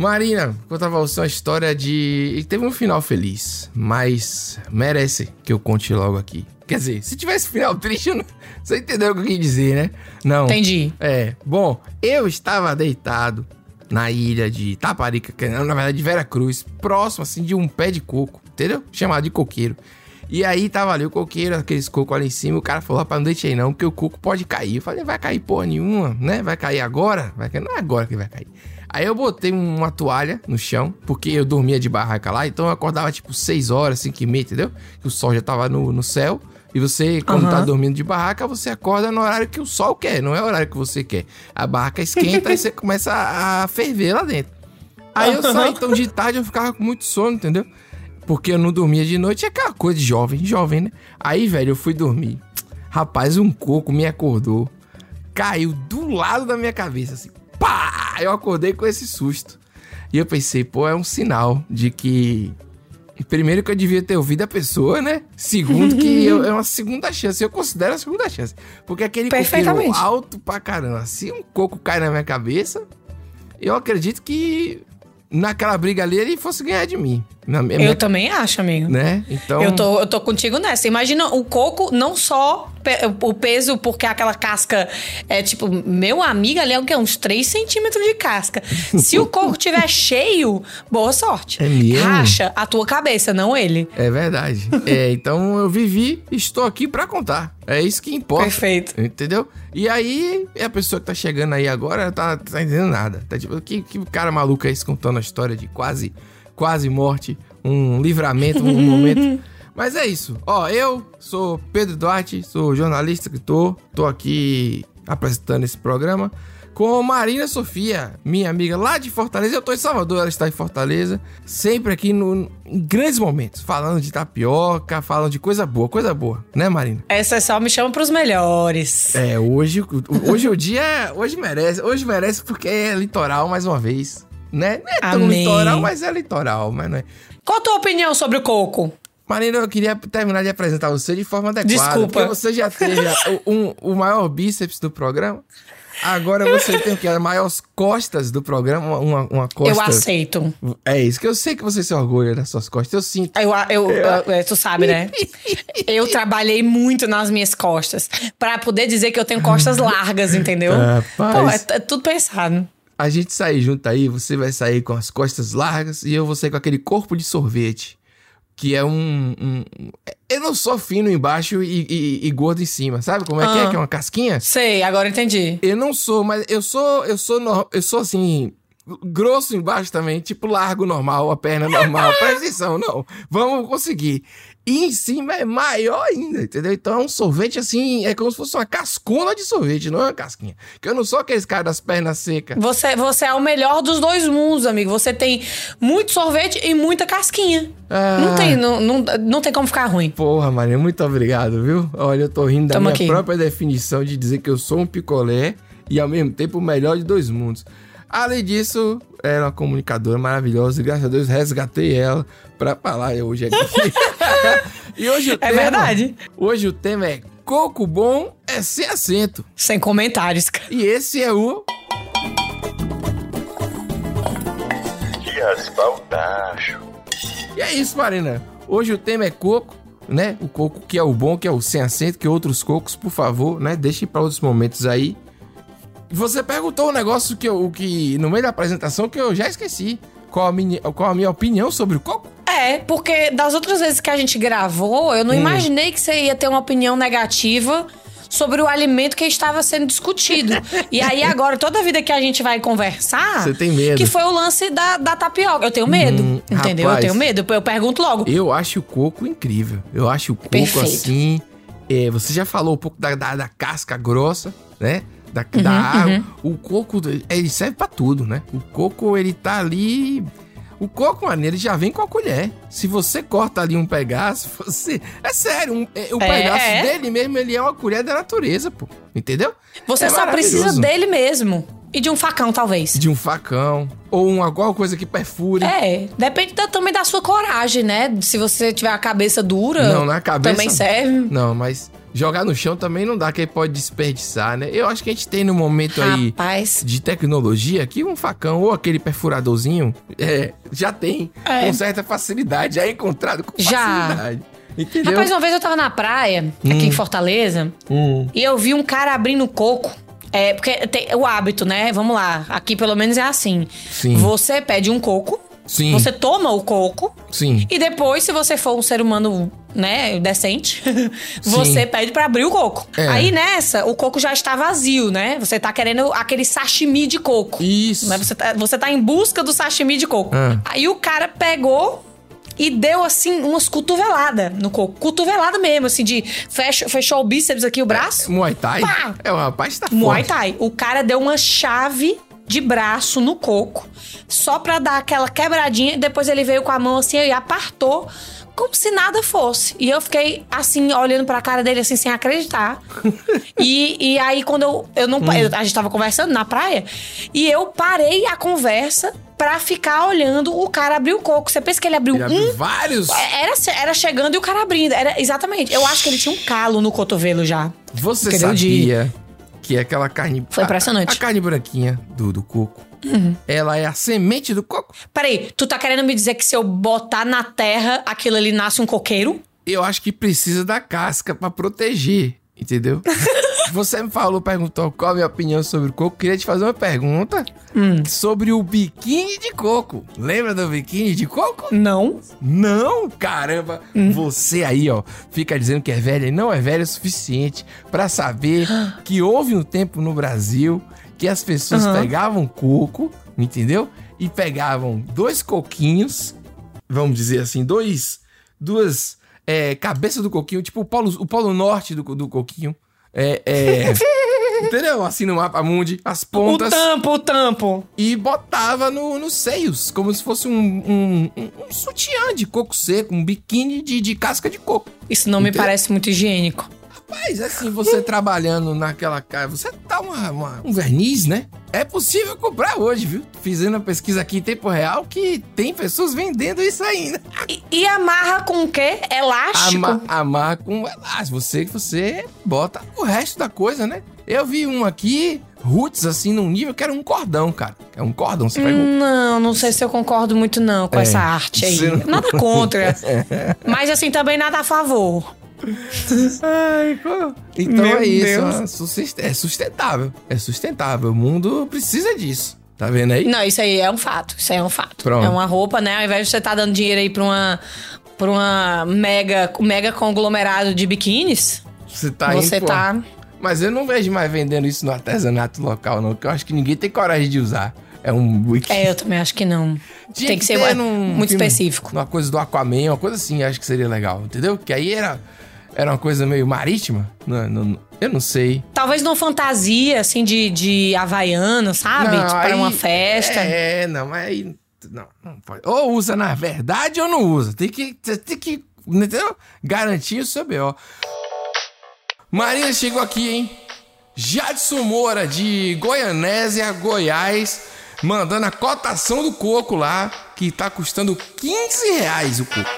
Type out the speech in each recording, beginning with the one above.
Marina, conta pra você uma história de. e Teve um final feliz, mas merece que eu conte logo aqui. Quer dizer, se tivesse final triste, não... você entendeu o que eu quis dizer, né? Não. Entendi. É. Bom, eu estava deitado na ilha de Taparica, que é, na verdade de Vera Cruz, próximo assim de um pé de coco, entendeu? Chamado de coqueiro. E aí tava ali o coqueiro, aqueles cocos ali em cima, o cara falou, rapaz, não deite aí não, porque o coco pode cair. Eu falei, vai cair porra nenhuma, né? Vai cair agora? Vai cair... Não é agora que vai cair. Aí eu botei uma toalha no chão, porque eu dormia de barraca lá, então eu acordava tipo 6 horas, 5 e meia, entendeu? Que o sol já tava no, no céu. E você, quando Aham. tá dormindo de barraca, você acorda no horário que o sol quer, não é o horário que você quer. A barraca esquenta e você começa a, a ferver lá dentro. Aí eu saí, então de tarde eu ficava com muito sono, entendeu? Porque eu não dormia de noite, é aquela coisa de jovem, jovem, né? Aí, velho, eu fui dormir. Rapaz, um coco me acordou. Caiu do lado da minha cabeça, assim. Pá! Eu acordei com esse susto. E eu pensei, pô, é um sinal de que. Primeiro que eu devia ter ouvido a pessoa, né? Segundo que eu- é uma segunda chance. Eu considero a segunda chance. Porque aquele coqueiro alto pra caramba. Se um coco cai na minha cabeça, eu acredito que naquela briga ali ele fosse ganhar de mim. Na minha, Eu também acho, amigo. né? Então. Eu tô, eu tô contigo nessa. Imagina o coco, não só o peso, porque aquela casca é tipo, meu amigo ali é o quê? Uns 3 centímetros de casca. Se o coco tiver cheio, boa sorte. É mesmo? Racha a tua cabeça, não ele. É verdade. é, então eu vivi, estou aqui pra contar. É isso que importa. Perfeito. Entendeu? E aí, a pessoa que tá chegando aí agora tá, tá entendendo nada. Tá tipo, que, que cara maluco é esse contando a história de quase, quase morte, um livramento, um momento. Mas é isso. Ó, eu sou Pedro Duarte, sou jornalista, escritor, tô aqui apresentando esse programa com Marina Sofia, minha amiga lá de Fortaleza. Eu tô em Salvador, ela está em Fortaleza. Sempre aqui no, em grandes momentos, falando de tapioca, falando de coisa boa, coisa boa, né, Marina? Essa é só me chama pros melhores. É, hoje, hoje o dia. Hoje merece. Hoje merece porque é litoral mais uma vez. Né? Não é tão Amém. litoral, mas é litoral, mas não é. Qual a tua opinião sobre o coco? Marina, eu queria terminar de apresentar você de forma adequada. Desculpa. Porque você já teve um- o maior bíceps do programa. Agora você tem o que? As maiores costas do programa. Uma, uma costa. Eu aceito. É isso, que eu sei que você se orgulha das suas costas. Eu sinto. Eu, eu, eu- é, tu sabe, né? Eu trabalhei muito nas minhas costas pra poder dizer que eu tenho costas largas, entendeu? Rapaz. Pô, é, é tudo pensado. A gente sair junto aí, você vai sair com as costas largas e eu vou sair com aquele corpo de sorvete. Que é um. um- eu não sou fino embaixo e, e- e gordo em cima. Sabe como é que é? Ah. Que é uma casquinha? Sei, agora entendi. Eu não sou, mas eu sou. Eu sou, no- eu sou assim. Grosso embaixo também, tipo largo normal, a perna normal. Presta atenção, não. Vamos conseguir. E em cima é maior ainda, entendeu? Então é um sorvete assim, é como se fosse uma cascona de sorvete, não é uma casquinha. Que eu não sou aqueles caras das pernas secas. Você, você é o melhor dos dois mundos, amigo. Você tem muito sorvete e muita casquinha. Ah. Não, tem, não, não, não tem como ficar ruim. Porra, Maria, muito obrigado, viu? Olha, eu tô rindo da Tamo minha aqui. própria definição de dizer que eu sou um picolé e ao mesmo tempo o melhor de dois mundos. Além disso, ela é uma comunicadora maravilhosa e graças a Deus resgatei ela pra falar hoje aqui. e hoje o É tema, verdade. Hoje o tema é coco bom é sem acento. Sem comentários, cara. E esse é o Dias Baldacho. E é isso, Marina. Hoje o tema é coco, né? O coco que é o bom, que é o sem acento, que outros cocos, por favor, né? Deixe para outros momentos aí. Você perguntou um negócio que eu, que no meio da apresentação que eu já esqueci. Qual a minha, qual a minha opinião sobre o coco? É, porque das outras vezes que a gente gravou, eu não Hum. imaginei que você ia ter uma opinião negativa sobre o alimento que estava sendo discutido. e aí agora, toda vida que a gente vai conversar... Você tem medo. Que foi o lance da, da tapioca. Eu tenho medo, Hum, entendeu? rapaz. Eu tenho medo. Eu pergunto logo. Eu acho o coco incrível. Eu acho o coco Perfeito. assim. é, você já falou um pouco da, da, da casca grossa, né? Da, Uhum, da água. O coco, ele serve pra tudo, né? O coco, ele tá ali. O coco, mano, ele já vem com a colher. Se você corta ali um pedaço, você. É sério, um- é, o É, pedaço é. dele mesmo, ele é uma colher da natureza, pô. Entendeu? Você É só precisa dele mesmo. E de um facão, talvez. De um facão. Ou uma, alguma coisa que perfure. É, depende da- também da sua coragem, né? Se você tiver a cabeça dura, Não, na cabeça. também serve. Não, mas jogar no chão também não dá, que aí pode desperdiçar, né? Eu acho que a gente tem no momento aí Rapaz. de tecnologia que um facão ou aquele perfuradorzinho é, já tem É. com certa facilidade, já é encontrado com Já. facilidade. Entendeu? Rapaz, uma vez eu tava na praia, aqui em Fortaleza, Hum. e eu vi um cara abrindo coco. É, porque tem o hábito, né? Vamos lá. Aqui pelo menos é assim. Sim. Você pede um coco, Sim. você toma o coco, Sim. e depois, se você for um ser humano, né, decente, você pede pra abrir o coco. É. Aí nessa, o coco já está vazio, né? Você tá querendo aquele sashimi de coco. Isso. Né? Você, tá, você tá em busca do sashimi de coco. Ah. Aí o cara pegou e deu, assim, umas cotoveladas no coco. Cotovelada mesmo, assim, de fecha, fechou o bíceps aqui, o braço. Muay Thai? Pá! É, o rapaz tá Muay forte. Thai. O cara deu uma chave de braço no coco, só pra dar aquela quebradinha. Depois ele veio com a mão assim e apartou, como se nada fosse. E eu fiquei assim, olhando pra cara dele, assim, sem acreditar. e, e aí, quando eu, eu não. Hum. eu- a gente tava conversando na praia, e eu parei a conversa pra ficar olhando o cara abrir o coco. Você pensa que ele abriu Ele um abriu vários. era, era chegando e o cara abrindo. Era, exatamente. Eu acho que ele tinha um calo no cotovelo já. Você? De- que aquela carne. Foi a- impressionante. A, carne branquinha do, do coco, Uhum. ela é a semente do coco. Peraí, tu tá querendo me dizer que se eu botar na terra, aquilo ali nasce um coqueiro? Eu acho que precisa da casca pra proteger, entendeu? Você me falou, perguntou qual a minha opinião sobre o coco. Queria te fazer uma pergunta Hum. sobre o biquíni de coco. Lembra do biquíni de coco? Não. Não, caramba. Hum. Você aí, ó, fica dizendo que é velha e não é velha o suficiente pra saber que houve um tempo no Brasil que as pessoas Aham. pegavam coco, entendeu? E pegavam dois coquinhos, vamos dizer assim, dois, duas é, cabeças do coquinho, tipo o polo, o polo norte do, do coquinho. É, é, entendeu? Assim no mapa mundi, as pontas O tampo, o tampo. e botava no, nos seios, como se fosse um, um, um- um sutiã de coco seco, um biquíni de, de casca de coco. Isso não me Entendeu? parece muito higiênico. Mas assim, você trabalhando naquela casa, você dá uma, uma- um verniz, né? É possível comprar hoje, viu? Fizendo uma pesquisa aqui em tempo real que tem pessoas vendendo isso ainda. E, e amarra com o quê? Elástico? Ama, amar com elástico. Você, você bota o resto da coisa, né? Eu vi um aqui, roots, assim, num nível que era um cordão, cara. É um cordão, você um Não, não sei se eu concordo muito não com É, essa arte aí. não- Nada contra. Mas assim, também nada a favor. Ai, co- Então Meu é isso, Deus. é é sustentável. É sustentável. O mundo precisa disso. Tá vendo aí? Não, isso aí é um fato. Isso aí é um fato. Pronto. É uma roupa, né? Ao invés de você estar dando dinheiro aí pra uma, pra uma mega, mega conglomerado de biquínis, Você tá você indo, pô. tá. Mas eu não vejo mais vendendo isso no artesanato local, não. Porque eu acho que ninguém tem coragem de usar. É um wiki. É, eu também acho que não. Tinha Tem que ser uma- num muito específico. Numa coisa do Aquaman, uma coisa assim, acho que seria legal, entendeu? Que aí era, era uma coisa meio marítima. Não, não- eu não sei. Talvez numa fantasia, assim, de, de havaiano, sabe? Não, tipo, para aí- uma festa. É, não, mas aí. Não, não pode. Ou usa na verdade ou não usa. Tem que, tem que entendeu? garantir o seu B.O. Marina chegou aqui, hein? Jadson Moura, de Goianésia, Goiás, mandando a cotação do coco lá, que tá custando 15 reais o coco.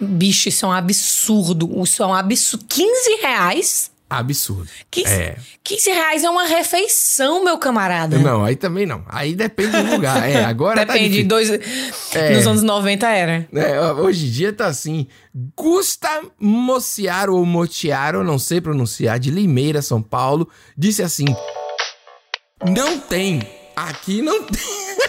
Bicho, isso é um absurdo. Isso é um absurdo. 15 reais? Absurdo. 15, É. 15 reais é uma refeição, meu camarada. Não, aí também não. Aí depende do lugar. É, agora tá Depende, difícil. dois, É. nos anos 90 era. É, hoje em dia tá assim. Gusta Mociaro ou Motiaro, não sei pronunciar, de Limeira, São Paulo, disse assim: Não tem. Aqui não tem.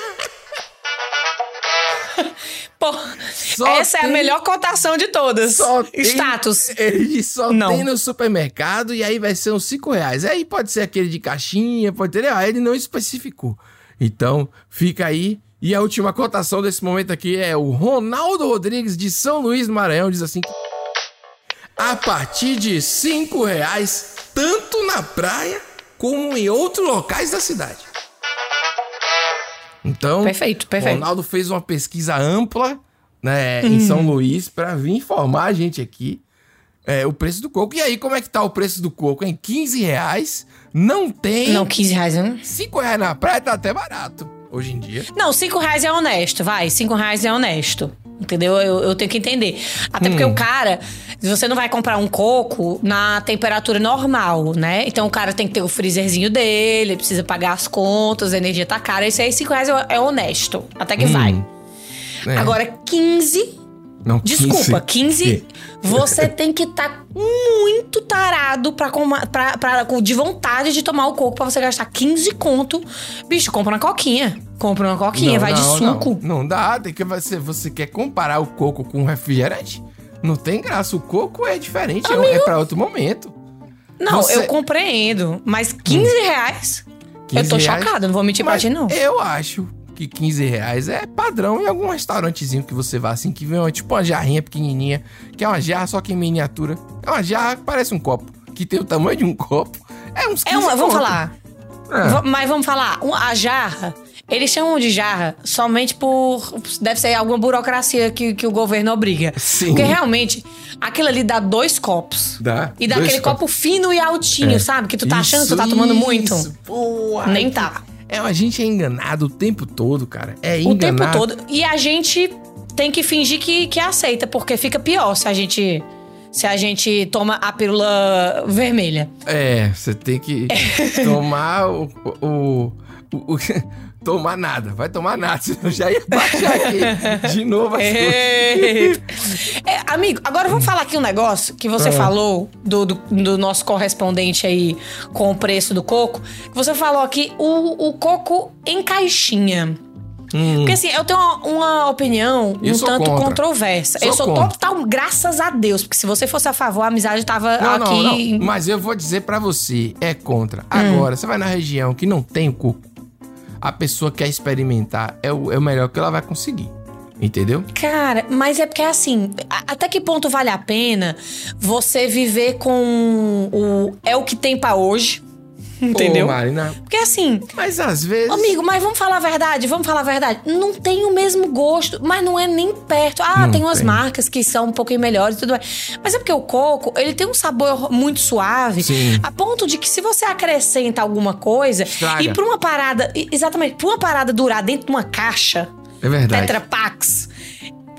Pô, Só essa é a tem- melhor cotação de todas. Só tem- Status. Ele só Não. tem no supermercado e aí vai ser uns 5 reais. Aí pode ser aquele de caixinha, pode ter. Aí ele não especificou. Então, fica aí. E a última cotação desse momento aqui é o Ronaldo Rodrigues de São Luís do Maranhão, diz assim: a partir de 5 reais, tanto na praia como em outros locais da cidade. Então, Perfeito, perfeito. Ronaldo fez uma pesquisa ampla né, em São Luís para vir informar a gente aqui é, o preço do coco. E aí, como é que tá o preço do coco? Em 15 reais, não tem. Não, 15 reais. Não, 5 reais na praia tá até barato hoje em dia. não 5 reais é honesto, vai. 5 reais é honesto. Entendeu? Eu, eu tenho que entender. Até Hum. porque o cara, você não vai comprar um coco na temperatura normal, né? Então o cara tem que ter o freezerzinho dele, precisa pagar as contas, a energia tá cara. Isso aí, 5 reais é é honesto. Até que vai. É. Agora, 15 Não, Desculpa, 15. Você tem que estar muito tarado pra, pra, pra- de vontade de tomar o coco pra você gastar 15 conto. Bicho, compra uma coquinha. Compra uma coquinha, Não, vai de não, suco. Não, não dá, tem que você, você quer comparar o coco com o refrigerante? Não tem graça, o coco é diferente, é, é pra outro momento. Não, Você- Hum. eu compreendo. Mas 15 reais? eu 15 tô reais? chocada, não vou mentir pra ti, não. Eu acho que 15 reais é padrão em algum restaurantezinho que você vá assim, que vem uma, tipo uma jarrinha pequenininha, que é uma jarra só que em miniatura. É uma jarra que parece um copo, que tem o tamanho de um copo. É uns 15 É uma, vamos falar. É. Mas vamos falar, a jarra, eles chamam de jarra somente por. Deve ser alguma burocracia que, que o governo obriga. Sim. Porque realmente, aquilo ali dá dois copos. Dá. E dá aquele copos. copo fino e altinho, É. sabe? Que tu tá achando que tu Isso, tá tomando muito. isso. Pô, ai, Nem tá. É, a gente é enganado o tempo todo, cara. É O tempo enganado. todo. E a gente tem que fingir que, que aceita, porque fica pior se a gente. Se a gente toma a pílula vermelha. É, você tem que tomar o, o, o- o- Tomar nada, vai tomar nada, senão já ia baixar aqui de novo as. É, amigo, agora vamos falar aqui um negócio que você Ah. falou do, do, do nosso correspondente aí com o preço do coco. Que você falou aqui o, o coco em caixinha. Hum, Porque assim, eu tenho uma, uma opinião Eu um tanto contra. controversa. Sou eu sou contra. total, graças a Deus. Porque se você fosse a favor, a amizade tava não, aqui. não, não. Mas eu vou dizer pra você, é contra. Hum. Agora, você vai na região que não tem o coco, a pessoa quer experimentar, é o, é o melhor que ela vai conseguir. Entendeu? Cara, mas é porque assim, até que ponto vale a pena você viver com o. É o que tem pra hoje. Entendeu? Ô, Marina, Porque assim, mas às vezes. Amigo, mas vamos falar a verdade, vamos falar a verdade. Não tem o mesmo gosto, mas não é nem perto. Ah, Não tem umas tem. marcas que são um pouquinho melhores e tudo mais. Mas é porque o coco, ele tem um sabor muito suave, Sim. a ponto de que se você acrescenta alguma coisa Estraga. e pra uma parada, exatamente, pra uma parada durar dentro de uma caixa, É verdade. Tetra Pax,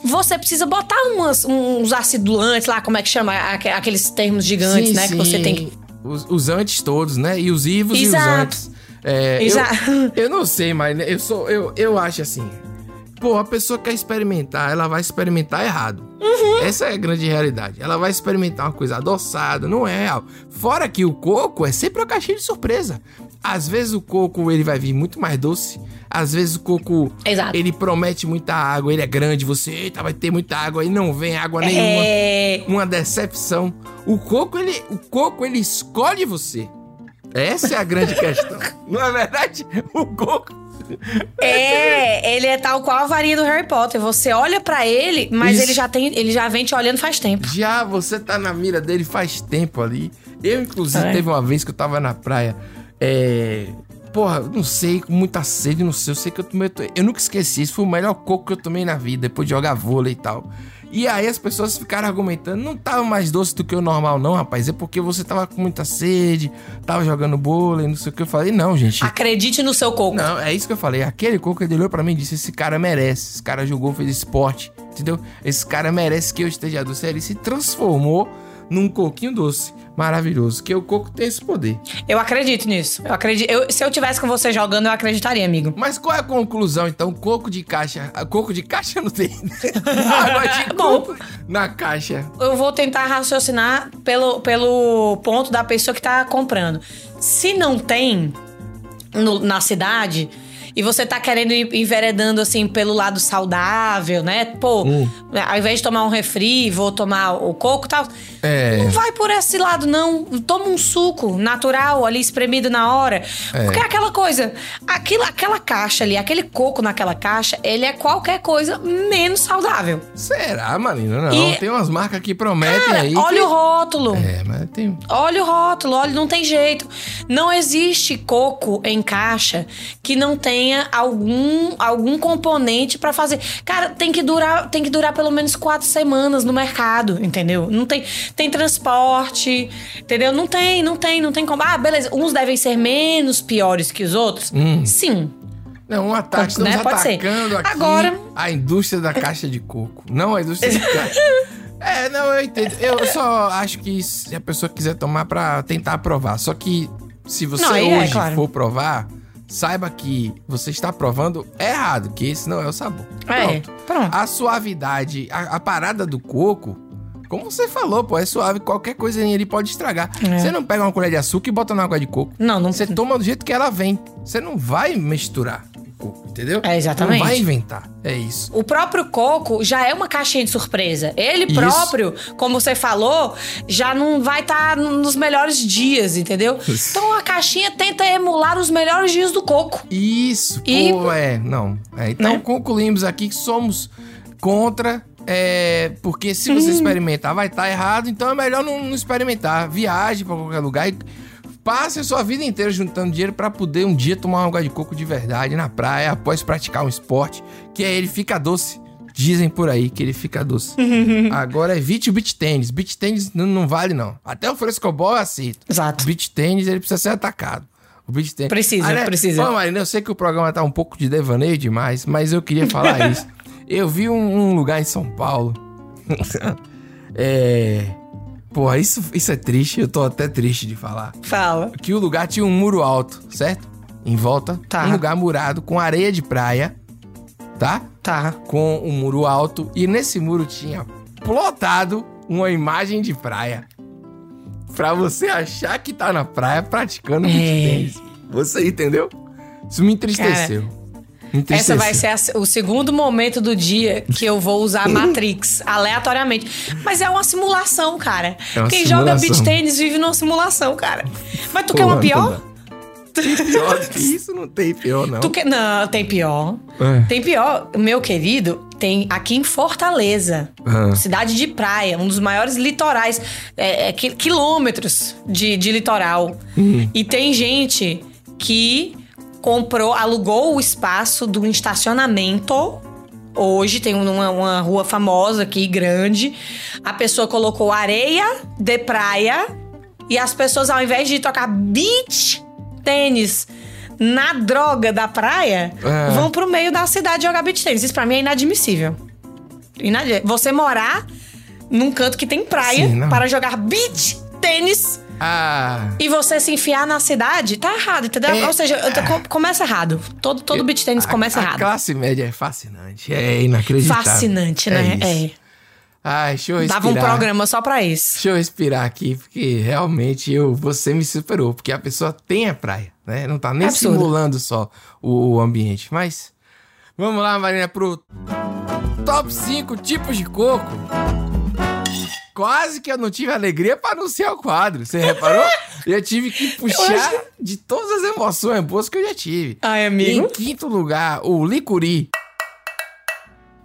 você precisa botar umas- uns acidulantes lá, como é que chama? Aque- Aqueles termos gigantes, Sim, né? Que você sim. tem que. Os, os antes todos, né? E os ivos e os Exato. antes. É, Exato. Eu, eu não sei, mas eu sou. Eu, eu acho assim. Pô, a pessoa quer experimentar, ela vai experimentar errado. Uhum. Essa é a grande realidade. Ela vai experimentar uma coisa adoçada, não é real. Fora que o coco é sempre uma caixinha de surpresa. Às vezes o coco ele vai vir muito mais doce. Às vezes o coco Exato. ele promete muita água, ele é grande, você, eita, vai ter muita água e não vem água nenhuma É. uma decepção. O coco, ele, o coco, ele escolhe você. Essa é a grande questão. Não é verdade? O coco. É, ele é tal qual a varinha do Harry Potter. Você olha pra ele, mas Isso. ele já tem, ele já vem te olhando faz tempo. Já você tá na mira dele faz tempo ali. Eu, inclusive, É. teve uma vez que eu tava na praia. É. Porra, não sei, com muita sede, não sei. Eu sei que eu tomei. Eu nunca esqueci. Isso foi o melhor coco que eu tomei na vida, depois de jogar vôlei e tal. E aí as pessoas ficaram argumentando, não tava mais doce do que o normal, não, rapaz. É porque você tava com muita sede, tava jogando vôlei, não sei o que. Eu falei, não, gente. Acredite no seu coco. Não, é isso que eu falei. Aquele coco ele olhou pra mim e disse: Esse cara merece. Esse cara jogou, fez esporte. Entendeu? Esse cara merece que eu esteja doce. Ele se transformou num coquinho doce. Maravilhoso. Que o coco tem esse poder. Eu acredito nisso. Eu acredito. eu- se eu tivesse com você jogando, eu acreditaria, amigo. Mas qual é a conclusão, então? Coco de caixa. ah, Coco de caixa não tem. Água de Bom. coco na caixa. Eu vou tentar raciocinar pelo, pelo ponto da pessoa que tá comprando. Se não tem no- na cidade e você tá querendo ir enveredando assim pelo lado saudável, né? Pô, Hum. ao invés de tomar um refri, vou tomar o coco e tal. É. Não vai por esse lado, não. Toma um suco natural ali, espremido na hora. É. Porque é aquela coisa, aquilo, aquela caixa ali, aquele coco naquela caixa, ele é qualquer coisa menos saudável. Será, Marina? Não. E- Tem umas marcas que prometem Cara, aí. olha que... o rótulo. É, mas tem. Olha o rótulo, olha, não tem jeito. Não existe coco em caixa que não tenha algum, algum componente pra fazer. Cara, tem que durar, tem que durar pelo menos quatro semanas no mercado, entendeu? Não tem, tem transporte, entendeu? Não tem, não tem, não tem como. Ah, beleza. Uns devem ser menos piores que os outros. Hum. Sim. Não, um ataque. Estamos Né? Pode ser. atacando aqui Agora- a indústria da caixa de coco. Não a indústria de caixa. É, não, eu entendo. Eu só acho que se a pessoa quiser tomar pra tentar provar. Só que se você Não, é, hoje claro. for provar, saiba que você está provando errado, que esse não é o sabor. É, Pronto. pronto. A suavidade, a, a parada do coco, como você falou, pô, é suave, qualquer coisinha ali pode estragar. É. Você não pega uma colher de açúcar e bota na água de coco. Não, não Você toma do jeito que ela vem. Você não vai misturar o coco, entendeu? É, exatamente. Não vai inventar. É isso. O próprio coco já é uma caixinha de surpresa. Ele Isso. próprio, como você falou, já não vai estar nos melhores dias, entendeu? Isso. Então a caixinha tenta emular os melhores dias do coco. Isso, E- pô, é, não. É, então Né? concluímos aqui que somos contra, é, porque se você experimentar vai estar errado, então é melhor não, não experimentar. Viaje pra qualquer lugar e passe a sua vida inteira juntando dinheiro pra poder um dia tomar uma água de coco de verdade na praia, após praticar um esporte, que aí ele fica doce. Dizem por aí que ele fica doce. Agora evite o beach tênis. Beach tênis não, não vale, não. Até o frescobol eu aceito. Exato. O beach tênis, ele precisa ser atacado. O beach tênis. Precisa, né? precisa. Ô, Marina, eu sei que o programa tá um pouco de devaneio demais, mas eu queria falar isso. Eu vi um, um lugar em São Paulo. é. Porra, isso, isso é triste, eu tô até triste de falar. Fala. Que o lugar tinha um muro alto, certo? Em volta. Tá. Um lugar murado com areia de praia, tá? Tá. Com um muro alto. E nesse muro tinha plotado uma imagem de praia. Pra você achar que tá na praia praticando É. beach tênis. Você entendeu? Isso me entristeceu. Me Essa vai ser a- o segundo momento do dia que eu vou usar a Matrix, aleatoriamente. Mas é uma simulação, cara. É uma Quem joga simulação. beach tênis vive numa simulação, cara. Mas tu quer Porra, uma pior? não dá. Tem pior do que isso? Não tem pior, não. Tu quer... Não, tem pior. É. Tem pior, meu querido, tem aqui em Fortaleza, Ah. cidade de praia, um dos maiores litorais, é, é, qui- quilômetros de, de litoral. Hum. E tem gente que comprou, alugou o espaço do estacionamento. Hoje tem uma, uma rua famosa aqui, grande. A pessoa colocou areia de praia e as pessoas, ao invés de tocar beach tênis na droga da praia, É. vão pro meio da cidade jogar beach tênis. Isso pra mim é inadmissível. Inad- Você morar num canto que tem praia Sim, para jogar beach tênis Ah. e você se enfiar na cidade, tá errado, entendeu? É. Ou seja, tô- com- começa errado. Todo, todo beach tênis a- começa a, errado. classe média é fascinante. É inacreditável. Fascinante, né? isso. É. Ai, deixa eu respirar. Dava um programa só pra isso. Deixa eu respirar aqui, porque realmente eu, você me superou. Porque a pessoa tem a praia, né? Não tá nem Absurdo. simulando só o, o ambiente. Mas vamos lá, Marina, pro top 5 tipos de coco. Quase que eu não tive alegria pra anunciar o quadro. Você reparou? Eu tive que puxar de todas as emoções boas que eu já tive. Ai, Em amigo. quinto lugar, o licuri.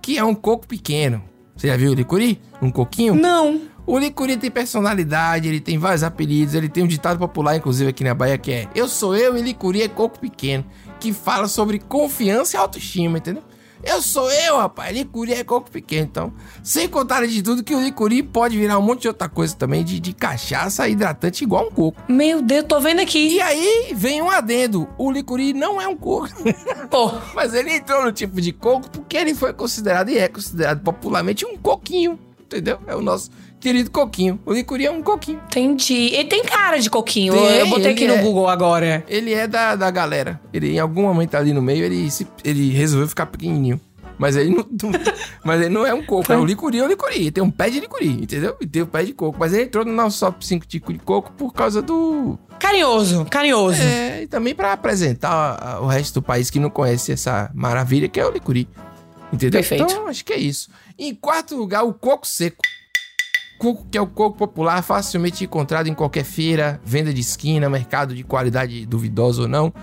Que é um coco pequeno. Você já viu o licuri? Um coquinho? Não. O licuri tem personalidade, ele tem vários apelidos, ele tem um ditado popular, inclusive, aqui na Bahia, que é Eu sou eu e licuri é coco pequeno, que fala sobre confiança e autoestima, entendeu? Eu sou eu, rapaz, licuri é coco pequeno, então. Sem contar de tudo que o licuri pode virar um monte de outra coisa também, de, de cachaça hidratante igual um coco. Meu Deus, tô vendo aqui. E aí vem um adendo: o licuri não é um coco. Pô, Mas ele entrou no tipo de coco porque ele foi considerado e é considerado popularmente um coquinho, entendeu? É o nosso querido coquinho. O licuri é um coquinho. entendi. Ele tem cara de coquinho. Tem, eu botei aqui ele no é. Google agora. Ele é da, da galera. Ele, em algum momento ali no meio, ele, se- ele resolveu ficar pequenininho. Mas ele não, mas ele não é um coco. É o licuri, é o licuri. Ele tem um pé de licuri, entendeu? E tem o pé de coco. Mas ele entrou no nosso top 5 de de coco por causa do... Carinhoso, carinhoso. É, e também pra apresentar o resto do país que não conhece essa maravilha que é o licuri. Entendeu? Perfeito. Então, acho que é isso. Em quarto lugar, o coco seco. Coco que é o coco popular, facilmente encontrado em qualquer feira, venda de esquina, mercado de qualidade duvidosa ou não.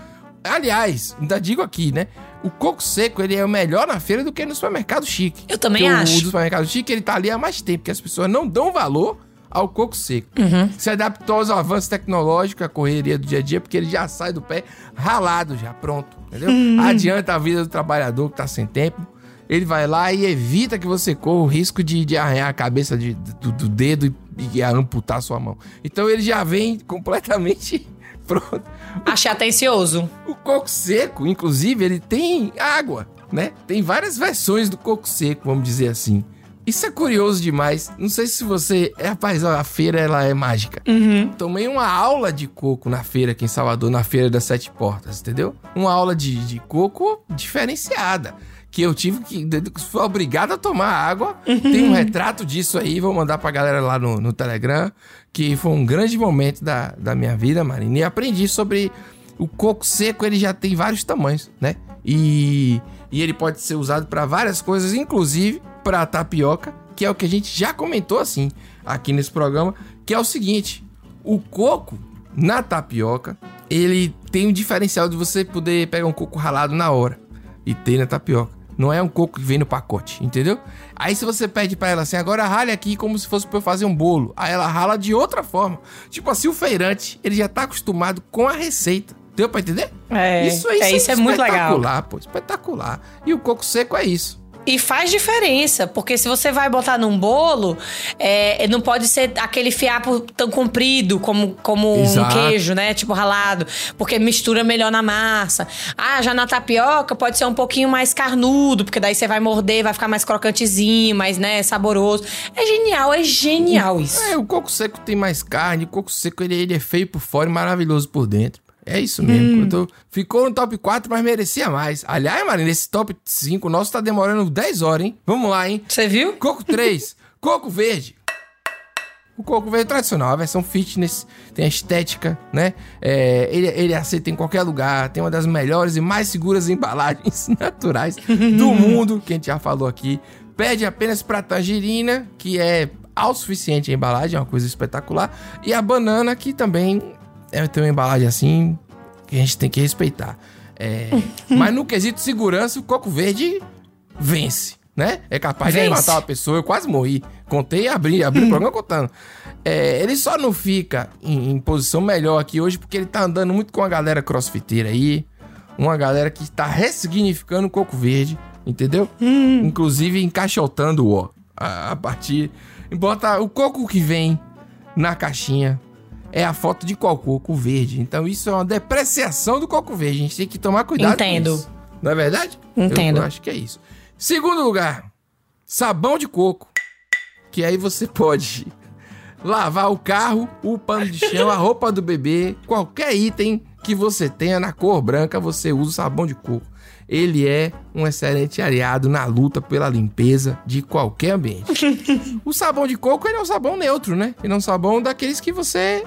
Aliás, ainda digo aqui, né? O coco seco, ele é o melhor na feira do que no supermercado chique. Eu também Porque acho. O do supermercado chique, ele tá ali há mais tempo, porque as pessoas não dão valor ao coco seco. Uhum. Se adaptou aos avanços tecnológicos, a correria do dia a dia, porque ele já sai do pé ralado já, pronto, entendeu? Uhum. Adianta a vida do trabalhador que tá sem tempo. Ele vai lá e evita que você corra o risco de, de arranhar a cabeça de- do, do dedo e, e amputar sua mão. Então ele já vem completamente pronto Achei atencioso. O coco seco, inclusive, ele tem água, né? Tem várias versões do coco seco, vamos dizer assim. Isso é curioso demais. Não sei se você. É, rapaz, a feira ela é mágica. Tomei uma aula de coco na feira aqui em Salvador, na Feira das Sete Portas, entendeu? Uma aula de, de coco diferenciada. Que eu tive que. Fui obrigado a tomar água. Tem um retrato disso aí, vou mandar pra galera lá no, no Telegram. Que foi um grande momento da, da minha vida, Marina. E aprendi sobre o coco seco, ele já tem vários tamanhos, né? E, e ele pode ser usado para várias coisas, inclusive para tapioca, que é o que a gente já comentou assim aqui nesse programa, que é o seguinte: o coco na tapioca, ele tem um diferencial de você poder pegar um coco ralado na hora e ter na tapioca. Não é um coco que vem no pacote, entendeu? Aí se você pede pra ela assim, agora rale aqui como se fosse pra eu fazer um bolo. Aí ela rala de outra forma. Tipo assim, o feirante, ele já tá acostumado com a receita. Deu pra entender? É, isso aí é, isso é muito legal. Espetacular, pô, espetacular. E o coco seco é isso. E faz diferença, porque se você vai botar num bolo, é, não pode ser aquele fiapo tão comprido como, como um queijo, né? Tipo ralado, porque mistura melhor na massa. Ah, já na tapioca pode ser um pouquinho mais carnudo, porque daí você vai morder, vai ficar mais crocantezinho, mais, né, saboroso. É genial, é genial isso. É, o coco seco tem mais carne, o coco seco ele, ele é feio por fora e maravilhoso por dentro. É isso mesmo. Eu tô- ficou no top 4, mas merecia mais. Aliás, Marina, esse top 5 nosso tá demorando 10 horas, hein? Vamos lá, hein? Você viu? Coco 3, coco verde. O coco verde tradicional, a versão fitness, tem a estética, né? É, ele, ele é aceito em qualquer lugar, tem uma das melhores e mais seguras embalagens naturais do mundo, que a gente já falou aqui. Pede apenas pra tangerina, que é autossuficiente a embalagem, é uma coisa espetacular. E a banana, que também é, tem uma embalagem assim, que a gente tem que respeitar. É, mas no quesito segurança, o coco verde vence, né? É capaz de Vence. matar uma pessoa. Eu quase morri. Contei e abri, abri o programa contando. É, ele só não fica em, em posição melhor aqui hoje porque ele tá andando muito com a galera crossfiteira aí. Uma galera que tá ressignificando o coco verde, entendeu? Inclusive encaixotando o ó. A, a partir. Bota o coco que vem na caixinha. É a foto de qual coco? Verde. Então isso é uma depreciação do coco verde. A gente tem que tomar cuidado Entendo. com isso. Não é verdade? Entendo. Eu, eu acho que é isso. Segundo lugar, sabão de coco. Que aí você pode lavar o carro, o pano de chão, a roupa do bebê, qualquer item que você tenha na cor branca, você usa o sabão de coco. Ele é um excelente aliado na luta pela limpeza de qualquer ambiente. o sabão de coco ele é um sabão neutro, né? Ele é um sabão daqueles que você,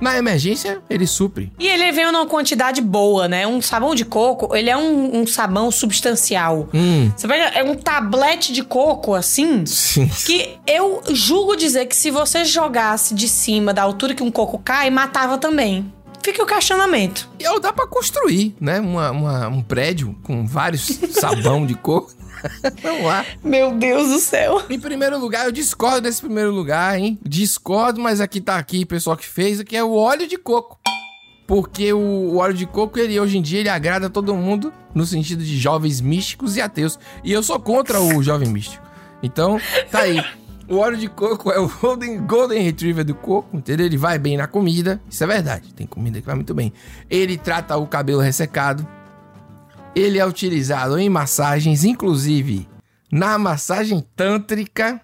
na emergência, ele supre. E ele vem numa quantidade boa, né? Um sabão de coco, ele é um, um sabão substancial. Hum, Você pega é um tablete de coco, assim, sim. que eu julgo dizer que se você jogasse de cima da altura que um coco cai, matava também. Fica o questionamento. E ou dá pra construir, né? Uma, uma- um prédio com vários sabão de coco. Vamos lá. Meu Deus do céu. Em primeiro lugar, eu discordo desse primeiro lugar, hein? Discordo, mas aqui tá aqui o pessoal que fez, que é o óleo de coco. Porque o, o óleo de coco, ele hoje em dia, ele agrada todo mundo no sentido de jovens místicos e ateus. E eu sou contra o jovem místico. Então, tá aí. O óleo de coco é o Golden, Golden Retriever do coco, entendeu? Ele vai bem na comida. Isso é verdade. Tem comida que vai muito bem. Ele trata o cabelo ressecado. Ele é utilizado em massagens, inclusive na massagem tântrica.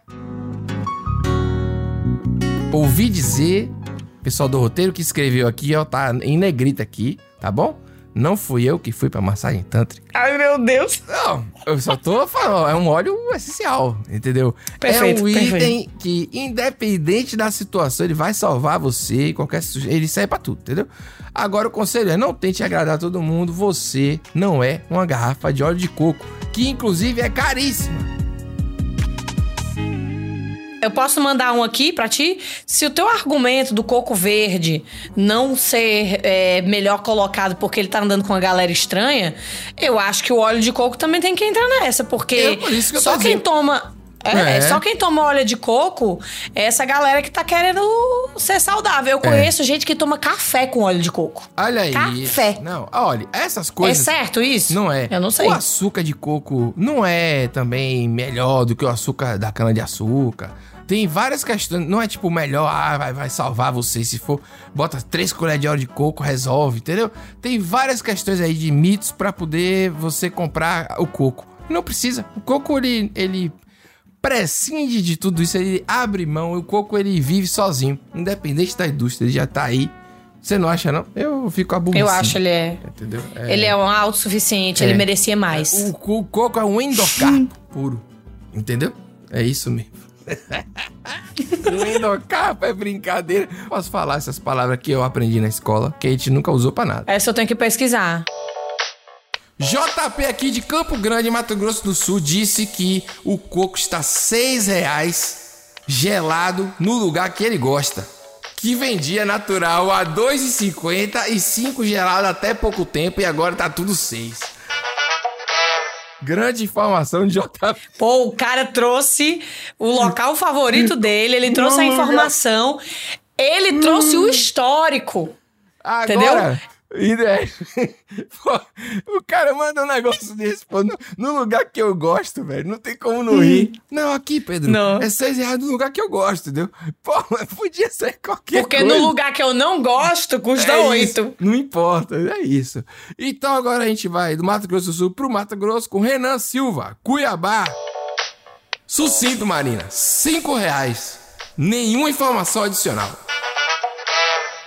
Ouvi dizer, pessoal do roteiro que escreveu aqui, ó, tá em negrita aqui, tá bom? Não fui eu que fui pra massagem tântrica. Ai, meu Deus. Não, eu só tô falando, é um óleo essencial, entendeu? Perfeito, é um item perfeito. que, independente da situação, ele vai salvar você e qualquer Ele serve pra tudo, entendeu? Agora o conselho é: não tente agradar todo mundo, você não é uma garrafa de óleo de coco, que inclusive é caríssima. Eu posso mandar um aqui pra ti? Se o teu argumento do coco verde não ser é, melhor colocado porque ele tá andando com uma galera estranha, eu acho que o óleo de coco também tem que entrar nessa, porque É por isso que eu só quem toma É, É. só quem toma óleo de coco é essa galera que tá querendo ser saudável. Eu conheço gente que toma café com óleo de coco. Olha aí. Café. Não, olha, essas coisas. É certo isso? Não é. Eu não sei. O açúcar de coco não é também melhor do que o açúcar da cana-de-açúcar. Tem várias questões. Não é tipo melhor, ah, vai, vai salvar você. Se for, bota três colheres de óleo de coco, resolve, entendeu? Tem várias questões aí de mitos pra poder você comprar o coco. Não precisa. O coco, ele, ele prescinde de tudo isso. Ele abre mão. O coco, ele vive sozinho. Independente da indústria. Ele já tá aí. Você não acha, não? Eu fico aborrecido. Eu acho ele é. Entendeu? Ele é um autossuficiente, É. ele merecia mais. O, o coco é um endocarpo puro. Entendeu? É isso mesmo. O endocarpo é brincadeira. Posso falar essas palavras que eu aprendi na escola, que a gente nunca usou pra nada. Essa eu tenho que pesquisar. JP aqui de Campo Grande, Mato Grosso do Sul, disse que o coco está 6 reais gelado no lugar que ele gosta. Que vendia natural a R$ 2,50 e 5 gelado até pouco tempo e agora tá tudo 6. Grande informação de JP. Pô, o cara trouxe o local favorito dele, ele trouxe a informação, ele trouxe o histórico. Agora, Entendeu? Ideia. Pô, o cara manda um negócio desse, pô, no, no lugar que eu gosto, velho. Não tem como não rir. Não, aqui, Pedro. Não. É seis reais no lugar que eu gosto, entendeu? Pô, podia ser qualquer Porque coisa. no lugar que eu não gosto, custa É oito. isso, Não importa, é isso. Então agora a gente vai do Mato Grosso do Sul pro Mato Grosso com Renan Silva, Cuiabá. Sucinto, Marina. Cinco reais. Nenhuma informação adicional.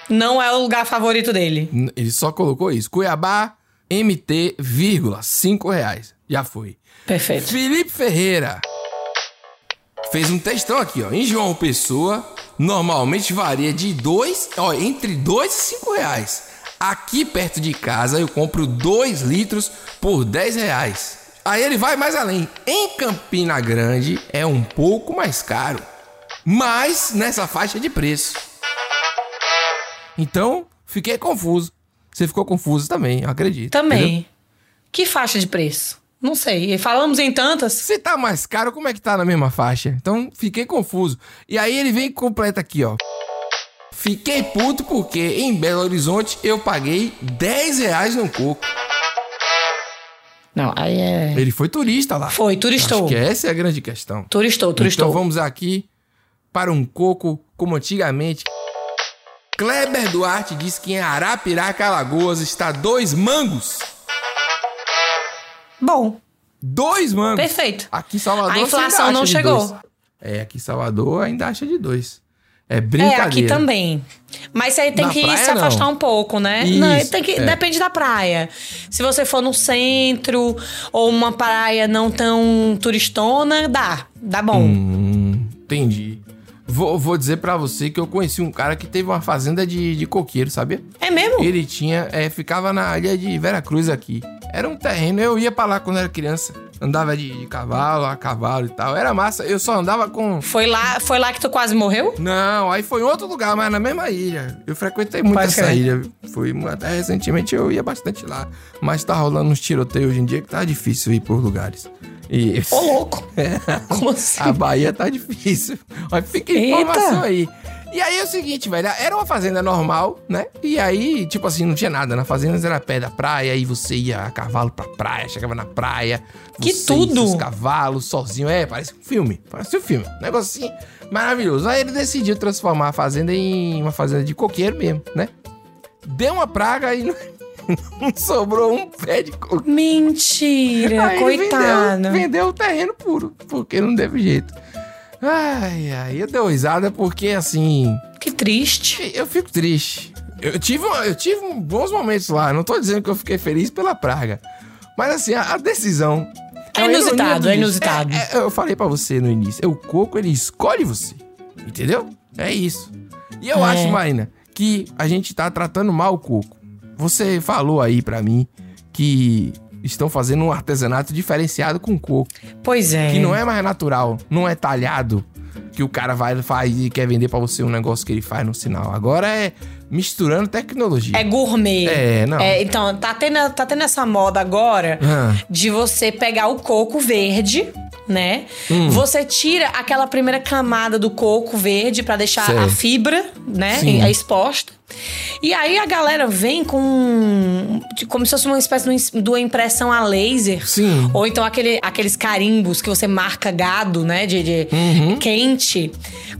Não é o lugar favorito dele. Ele só colocou isso. Cuiabá, MT, vírgula, 5 reais. Já foi. Perfeito. Felipe Ferreira fez um textão aqui, ó. Em João Pessoa, normalmente varia de 2, ó, entre 2 e 5 reais. Aqui perto de casa eu compro 2 litros por 10 reais. Aí ele vai mais além. Em Campina Grande é um pouco mais caro, mas nessa faixa de preço. Então, fiquei confuso. Você ficou confuso também, eu acredito. Também. entendeu? Que faixa de preço? Não sei. Falamos em tantas. Se tá mais caro, como é que tá na mesma faixa? Então, fiquei confuso. E aí ele vem e completa aqui, ó. Fiquei puto porque em Belo Horizonte eu paguei 10 reais no coco. Não, aí é. Ele foi turista lá. Foi, turistou. Acho que essa é a grande questão. Turistou, turistou. Então vamos aqui para um coco como antigamente. Kleber Duarte diz que em Arapiraca, Alagoas está dois mangos. Bom, Dois mangos. perfeito. Aqui em Salvador A inflação ainda não chegou. dois. É, aqui em Salvador ainda acha de dois. É É, brincadeira. aqui também. Mas aí tem Na que praia, se afastar não. um pouco, né? Isso, não, tem que, é. Depende da praia. Se você for no centro ou uma praia não tão turistona, dá. Dá bom. Hum, entendi. Vou, vou dizer pra você que eu conheci um cara que teve uma fazenda de, de coqueiro, sabia? É mesmo? Ele tinha, é, ficava na ilha de Veracruz aqui. Era um terreno, eu ia pra lá quando era criança. Andava de, de cavalo, a cavalo e tal. Era massa, eu só andava com. Foi lá, foi lá que tu quase morreu? Não, aí foi em outro lugar, mas na mesma ilha. Eu frequentei muito Pode essa crer. ilha. Fui até recentemente eu ia bastante lá. Mas tá rolando uns tiroteios hoje em dia que tá difícil ir por lugares. E Ô, louco. Como assim? a Bahia tá difícil. Mas fica a informação aí. E aí é o seguinte, velho, era uma fazenda normal, né? E aí, tipo assim, não tinha nada. Na fazenda era pé da praia, aí você ia a cavalo pra praia, chegava na praia. Que você tudo! seus cavalos sozinho. É, parece um filme. Parece um filme. Negócio assim, maravilhoso. Aí ele decidiu transformar a fazenda em uma fazenda de coqueiro mesmo, né? Deu uma praga e não, não sobrou um pé de coqueiro. Mentira, Aí coitado. Vendeu, vendeu o terreno puro, porque não teve jeito. Ai, ai, eu dei risada porque assim. Que triste. Eu fico triste. Eu tive, eu tive bons momentos lá. Não tô dizendo que eu fiquei feliz pela praga. Mas assim, a, a decisão. É inusitado, do é inusitado. É, é, eu falei pra você no início. É o coco, ele escolhe você. Entendeu? É isso. E eu É. acho, Marina, que a gente tá tratando mal o coco. Você falou aí pra mim que estão fazendo um artesanato diferenciado com coco. Pois é. Que não é mais natural, não é talhado. Que o cara vai faz e quer vender pra você um negócio que ele faz no sinal. Agora é misturando tecnologia. É gourmet. É, não. É, então, tá tendo, tá tendo essa moda agora Ah. de você pegar o coco verde, né? Hum. Você tira aquela primeira camada do coco verde pra deixar Sei. a fibra, né, Sim. é exposta. E aí a galera vem com como se fosse uma espécie de uma impressão a laser. Sim. Ou então aquele, aqueles carimbos que você marca gado, né? De, de Uhum. quente.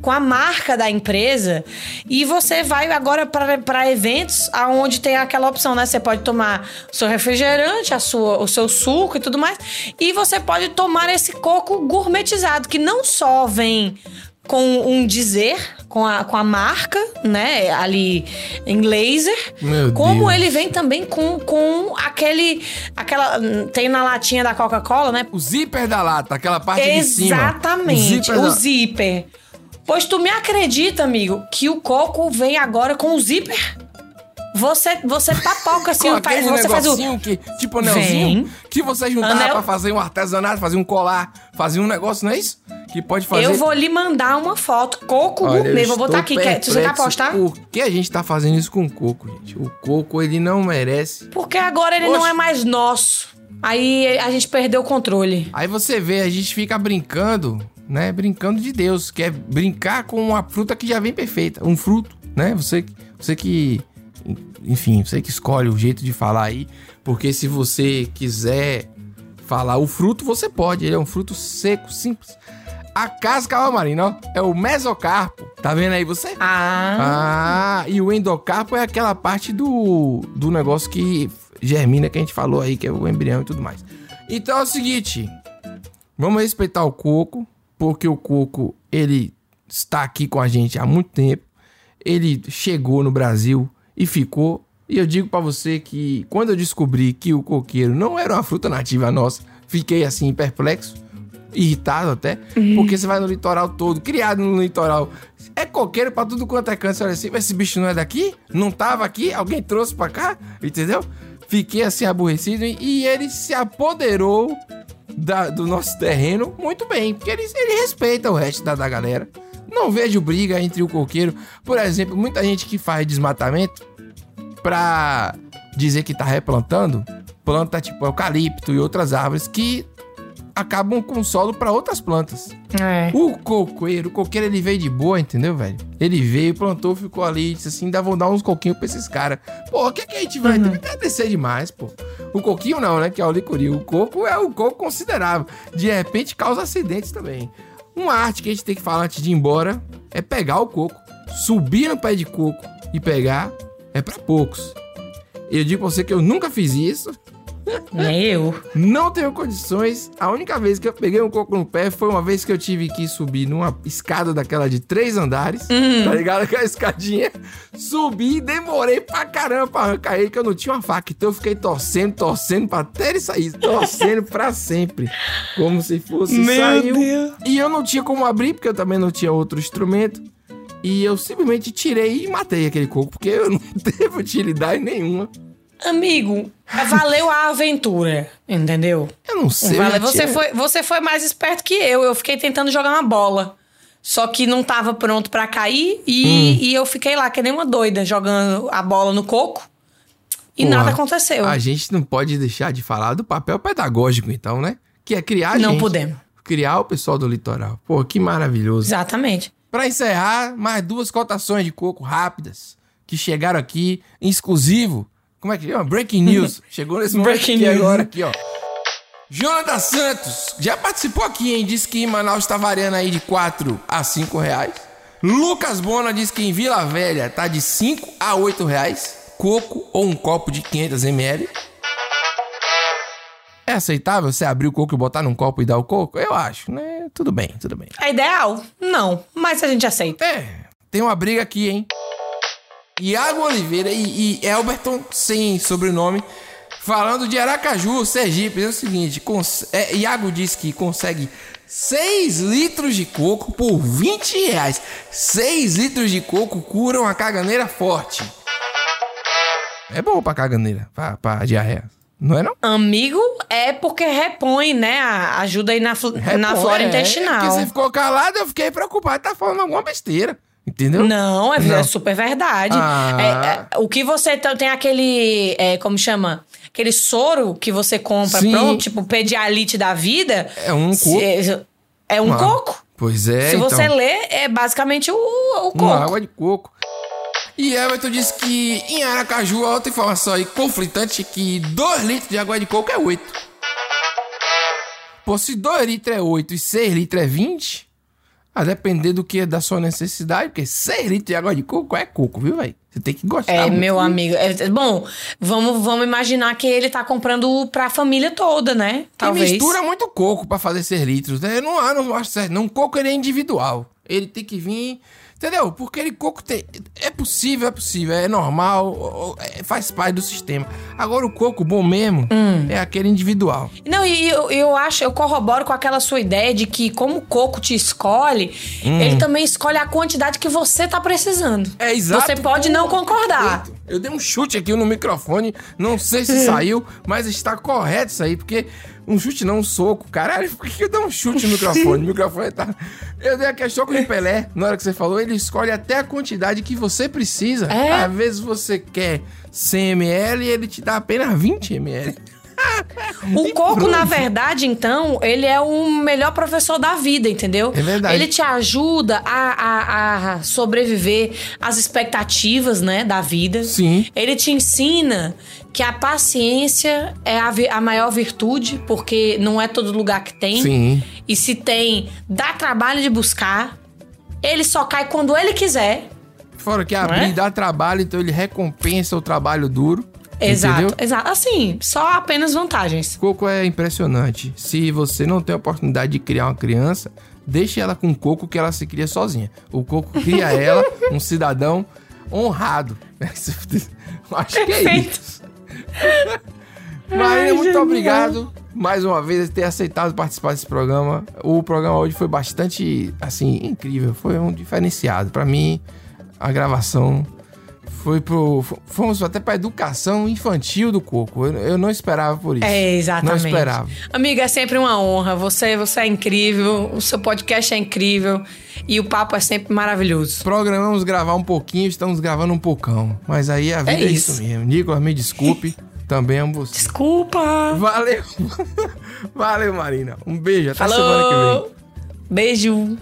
Com a marca da empresa. E você vai agora para eventos onde tem aquela opção, né? Você pode tomar o seu refrigerante, a sua, o seu suco e tudo mais. E você pode tomar esse coco gourmetizado, que não só vem com um dizer, com a, com a marca, né? Ali em laser. Meu como Deus. ele vem também com, com aquele. aquela Tem na latinha da Coca-Cola, né? O zíper da lata, aquela parte de cima. Exatamente, O o zíper da- Pois tu me acredita, amigo, que o coco vem agora com o zíper? Você, você papoca assim, Com faz, você faz o. que, tipo anelzinho, Vem. que você juntava Anel- pra fazer um artesanato, fazer um colar, fazer um negócio, não é isso? Que pode fazer... Eu vou lhe mandar uma foto, coco Olha, gourmet. Vou botar aqui. Quer, você quer apostar? Por que a gente tá fazendo isso com o coco, gente? O coco, ele não merece. Porque agora ele não é mais nosso. Aí a gente perdeu o controle. Aí você vê, a gente fica brincando, né? Brincando de Deus, que é brincar com uma fruta que já vem perfeita. Um fruto, né? Você, você que... Enfim, você que escolhe o jeito de falar aí. Porque se você quiser falar o fruto, você pode. Ele é um fruto seco, simples. A casca, Marina, ó, é o mesocarpo. Tá vendo aí você? Ah. Ah, e o endocarpo é aquela parte do, do negócio que germina que a gente falou aí, que é o embrião e tudo mais. Então é o seguinte, vamos respeitar o coco, porque o coco, ele está aqui com a gente há muito tempo. Ele chegou no Brasil e ficou. E eu digo pra você que quando eu descobri que o coqueiro não era uma fruta nativa nossa, fiquei assim perplexo irritado até, porque você vai no litoral todo, criado no litoral. É coqueiro pra tudo quanto é canto. Você olha assim, mas esse bicho não é daqui? Não tava aqui? Alguém trouxe pra cá? Entendeu? Fiquei assim aborrecido e, e ele se apoderou da- do nosso terreno muito bem, porque ele, ele respeita o resto da, da galera. Não vejo briga entre o coqueiro. Por exemplo, muita gente que faz desmatamento pra dizer que tá replantando, planta tipo eucalipto e outras árvores que acabam com solo pra outras plantas. É. O coqueiro, o coqueiro ele veio de boa, entendeu, velho? Ele veio, plantou, ficou ali, disse assim, ainda vão dar uns coquinhos pra esses caras. Pô, o que, que a gente vai? Tem que agradecer demais, pô. O coquinho não, né? Que é o licuri. O coco é um coco considerável. De repente causa acidentes também. Uma arte que a gente tem que falar antes de ir embora é pegar o coco, subir no pé de coco e pegar é pra poucos. Eu digo pra você que eu nunca fiz isso. Nem eu. Não tenho condições. A única vez que eu peguei um coco no pé foi uma vez que eu tive que subir numa escada daquela de três andares. Tá ligado? Aquela escadinha. Subi e demorei pra caramba pra arrancar ele, que eu não tinha uma faca. Então eu fiquei torcendo, torcendo pra até ele sair. Torcendo pra sempre. Como se fosse Meu saiu. Deus. E eu não tinha como abrir, porque eu também não tinha outro instrumento. E eu simplesmente tirei e matei aquele coco, porque eu não teve utilidade nenhuma. Amigo, valeu a aventura, entendeu? Eu não sei. eu Valeu. Você, foi, você foi mais esperto que eu. Eu fiquei tentando jogar uma bola. Só que não tava pronto pra cair e, Hum. e eu fiquei lá, que nem uma doida, jogando a bola no coco. E Porra, nada aconteceu. A gente não pode deixar de falar do papel pedagógico, então, né? Que é criar Não gente. podemos. Criar o pessoal do litoral. Pô, que maravilhoso. Exatamente. Pra encerrar, mais duas cotações de coco rápidas que chegaram aqui, em exclusivo. Como é que chama? Breaking News. Chegou nesse momento Breaking aqui news. agora, aqui, ó. Jonathan Santos, já participou aqui, hein? Disse que em Manaus tá variando aí de 4 a 5 reais. Lucas Bona diz que em Vila Velha tá de 5 a 8 reais. Coco ou um copo de 500 ml. É aceitável você abrir o coco e botar num copo e dar o coco? Eu acho, né? Tudo bem, tudo bem. É ideal? Não. Mas a gente aceita. É, tem uma briga aqui, hein? Iago Oliveira e, e Elberton, sem sobrenome, falando de Aracaju, Sergipe. É o seguinte: é, Iago diz que consegue 6 litros de coco por 20 reais. 6 litros de coco curam a caganeira forte. É bom pra caganeira, pra, pra diarreia. Não é não? Amigo, é porque repõe, né? a- Ajuda aí na, fl- na Repõe, flora é, intestinal. Porque você ficou calado, eu fiquei preocupado. Tá falando alguma besteira. Entendeu? Não, é, Não. é super verdade. Ah. É, é, o que você tem, aquele. é, como chama? aquele soro que você compra Sim. pronto, tipo pedialite da vida. É um coco. É, é um Ah, coco. Pois é, Se então. você ler, é basicamente o, o coco. Uma água de coco. E Everton disse que em Aracaju, a outra informação aí conflitante, que 2 litros de água de coco é 8. Pô, se 2 litros é 8 e 6 litros é 20, a depender do que é da sua necessidade, porque 6 litros de água de coco é coco, viu, velho? Você tem que gostar. É, muito. meu amigo. É, bom, vamos, vamos imaginar que ele tá comprando pra família toda, né? E Talvez. mistura muito coco pra fazer 6 litros. Né? Não, ah, não acho certo. Não, coco ele é individual. Ele tem que vir. Entendeu? Porque ele coco tem. É possível, é possível. É normal. é- faz parte do sistema. Agora o coco bom mesmo Hum. é aquele individual. Não, e eu, eu acho, eu corroboro com aquela sua ideia de que, como o coco te escolhe, Hum. ele também escolhe a quantidade que você tá precisando. É exato. Você pode não concordar. Eu dei um chute aqui no microfone, não sei se saiu, mas está correto isso aí, porque um chute não, um soco. Caralho, por que eu dei um chute no microfone? O microfone tá. Eu dei aquele choque de Pelé, na hora que você falou, ele escolhe até a quantidade que você precisa. É? Às vezes você quer 100 ml e ele te dá apenas 20 ml. O coco, na verdade, então, ele é o melhor professor da vida, entendeu? É verdade. Ele te ajuda a, a- a sobreviver às expectativas, né, da vida. Sim. Ele te ensina que a paciência é a, a maior virtude, porque não é todo lugar que tem. Sim. E se tem, dá trabalho de buscar. Ele só cai quando ele quiser. Fora que Não abrir é? dá trabalho, então ele recompensa o trabalho duro. Exato, Entendeu? exato. Assim, só apenas vantagens. Coco é impressionante. Se você não tem a oportunidade de criar uma criança, deixe ela com coco que ela se cria sozinha. O coco cria ela, um cidadão honrado. Acho que é isso. Marina, muito obrigado mais uma vez por ter aceitado participar desse programa. O programa hoje foi bastante, assim, incrível. Foi um diferenciado. Pra mim, a gravação foi pro. Fomos até pra educação infantil do Coco. Eu, eu não esperava por isso. É, exatamente. Não esperava. Amiga, é sempre uma honra. Você, você é incrível, o seu podcast é incrível e o papo é sempre maravilhoso. Programamos gravar um pouquinho, estamos gravando um poucão. Mas aí a vida é, isso. isso. mesmo. Nicolas, me desculpe. Também amo você. Desculpa. Valeu. Valeu, Marina. Um beijo. Até semana que vem. Falou. Beijo.